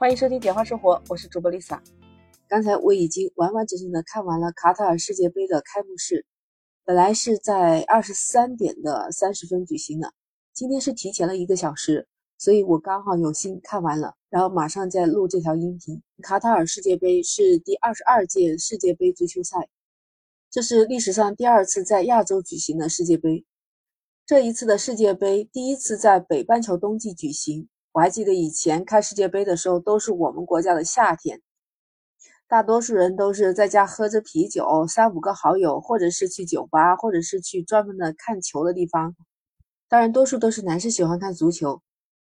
欢迎收听《简化生活》，我是主播 Lisa。刚才我已经完完整整的看完了卡塔尔世界杯的开幕式，本来是在二十三点的三十分举行的，今天是提前了一个小时，所以我刚好有幸看完了，然后马上在录这条音频。卡塔尔世界杯是第二十二届世界杯足球赛，这是历史上第二次在亚洲举行的世界杯。这一次的世界杯第一次在北半球冬季举行。我还记得以前看世界杯的时候，都是我们国家的夏天，大多数人都是在家喝着啤酒，三五个好友，或者是去酒吧，或者是去专门的看球的地方。当然，多数都是男士喜欢看足球，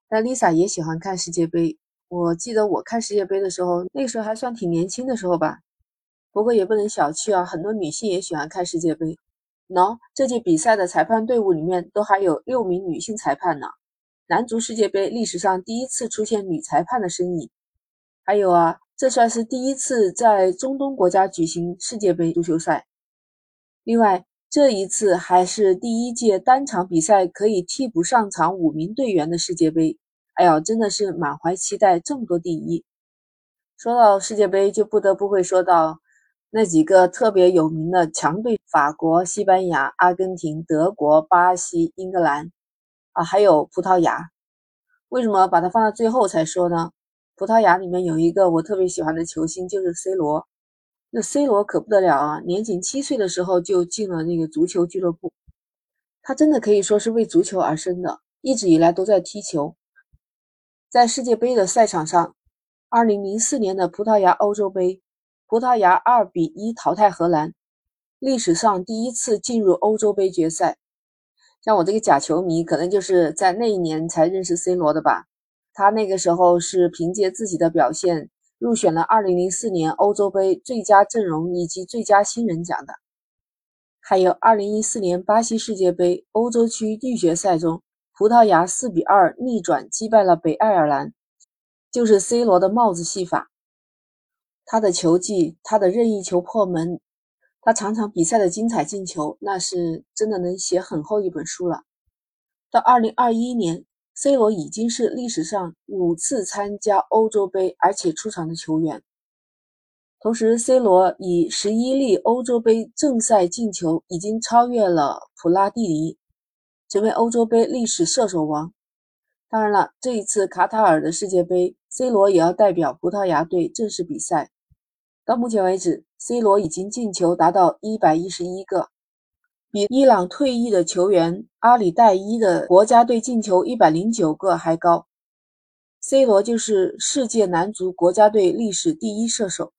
但 Lisa 也喜欢看世界杯。我记得我看世界杯的时候，那时候还算挺年轻的时候吧。不过也不能小觑啊，很多女性也喜欢看世界杯。喏，这届比赛的裁判队伍里面都还有六名女性裁判呢。男足世界杯历史上第一次出现女裁判的身影，还有啊，这算是第一次在中东国家举行世界杯足球赛。另外，这一次还是第一届单场比赛可以替补上场五名队员的世界杯。哎呀，真的是满怀期待，这么多第一。说到世界杯，就不得不会说到那几个特别有名的强队：法国、西班牙、阿根廷、德国、巴西、英格兰。啊，还有葡萄牙，为什么把它放到最后才说呢？葡萄牙里面有一个我特别喜欢的球星，就是 C 罗。那 C 罗可不得了啊，年仅七岁的时候就进了那个足球俱乐部，他真的可以说是为足球而生的，一直以来都在踢球。在世界杯的赛场上，2004年的葡萄牙欧洲杯，葡萄牙2比1淘汰荷兰，历史上第一次进入欧洲杯决赛。像我这个假球迷，可能就是在那一年才认识 C 罗的吧。他那个时候是凭借自己的表现入选了2004年欧洲杯最佳阵容以及最佳新人奖的。还有2014年巴西世界杯欧洲区预决赛中，葡萄牙4比2逆转击败了北爱尔兰，就是 C 罗的帽子戏法。他的球技，他的任意球破门。他场场比赛的精彩进球，那是真的能写很厚一本书了。到二零二一年，C 罗已经是历史上五次参加欧洲杯而且出场的球员。同时，C 罗以十一粒欧洲杯正赛进球，已经超越了普拉蒂尼，成为欧洲杯历史射手王。当然了，这一次卡塔尔的世界杯，C 罗也要代表葡萄牙队正式比赛。到目前为止，C 罗已经进球达到一百一十一个，比伊朗退役的球员阿里代伊的国家队进球一百零九个还高。C 罗就是世界男足国家队历史第一射手。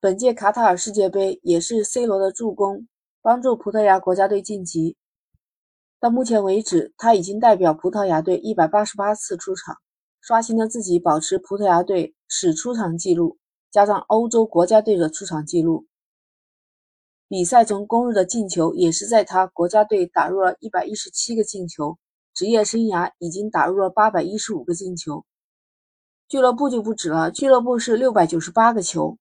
本届卡塔尔世界杯也是 C 罗的助攻，帮助葡萄牙国家队晋级。到目前为止，他已经代表葡萄牙队一百八十八次出场，刷新了自己保持葡萄牙队史出场纪录。加上欧洲国家队的出场记录，比赛中攻入的进球也是在他国家队打入了一百一十七个进球，职业生涯已经打入了八百一十五个进球。俱乐部就不止了，俱乐部是六百九十八个球。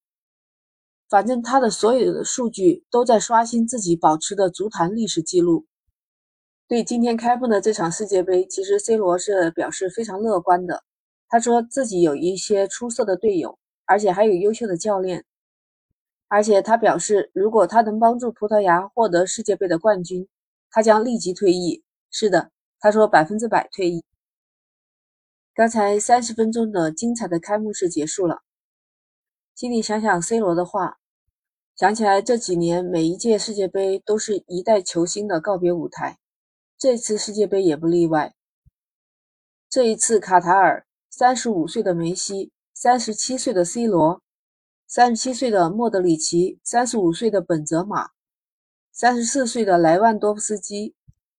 反正他的所有的数据都在刷新自己保持的足坛历史记录。对今天开幕的这场世界杯，其实 C 罗是表示非常乐观的。他说自己有一些出色的队友。而且还有优秀的教练，而且他表示，如果他能帮助葡萄牙获得世界杯的冠军，他将立即退役。是的，他说百分之百退役。刚才三十分钟的精彩的开幕式结束了，心里想想 C 罗的话，想起来这几年每一届世界杯都是一代球星的告别舞台，这次世界杯也不例外。这一次卡塔尔，三十五岁的梅西。三十七岁的 C 罗，三十七岁的莫德里奇，三十五岁的本泽马，三十四岁的莱万多夫斯基，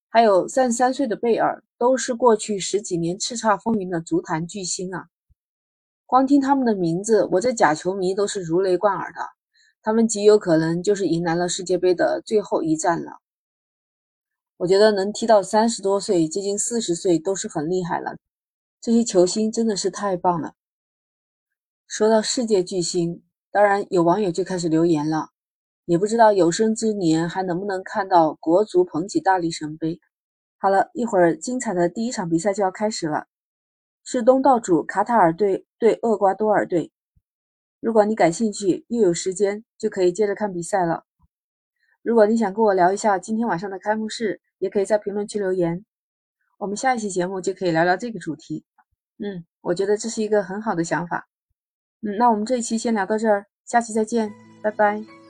还有三十三岁的贝尔，都是过去十几年叱咤风云的足坛巨星啊！光听他们的名字，我这假球迷都是如雷贯耳的。他们极有可能就是迎来了世界杯的最后一战了。我觉得能踢到三十多岁，接近四十岁都是很厉害了。这些球星真的是太棒了。说到世界巨星，当然有网友就开始留言了，也不知道有生之年还能不能看到国足捧起大力神杯。好了一会儿，精彩的第一场比赛就要开始了，是东道主卡塔尔队对厄瓜多尔队。如果你感兴趣又有时间，就可以接着看比赛了。如果你想跟我聊一下今天晚上的开幕式，也可以在评论区留言。我们下一期节目就可以聊聊这个主题。嗯，我觉得这是一个很好的想法。嗯，那我们这一期先聊到这儿，下期再见，拜拜。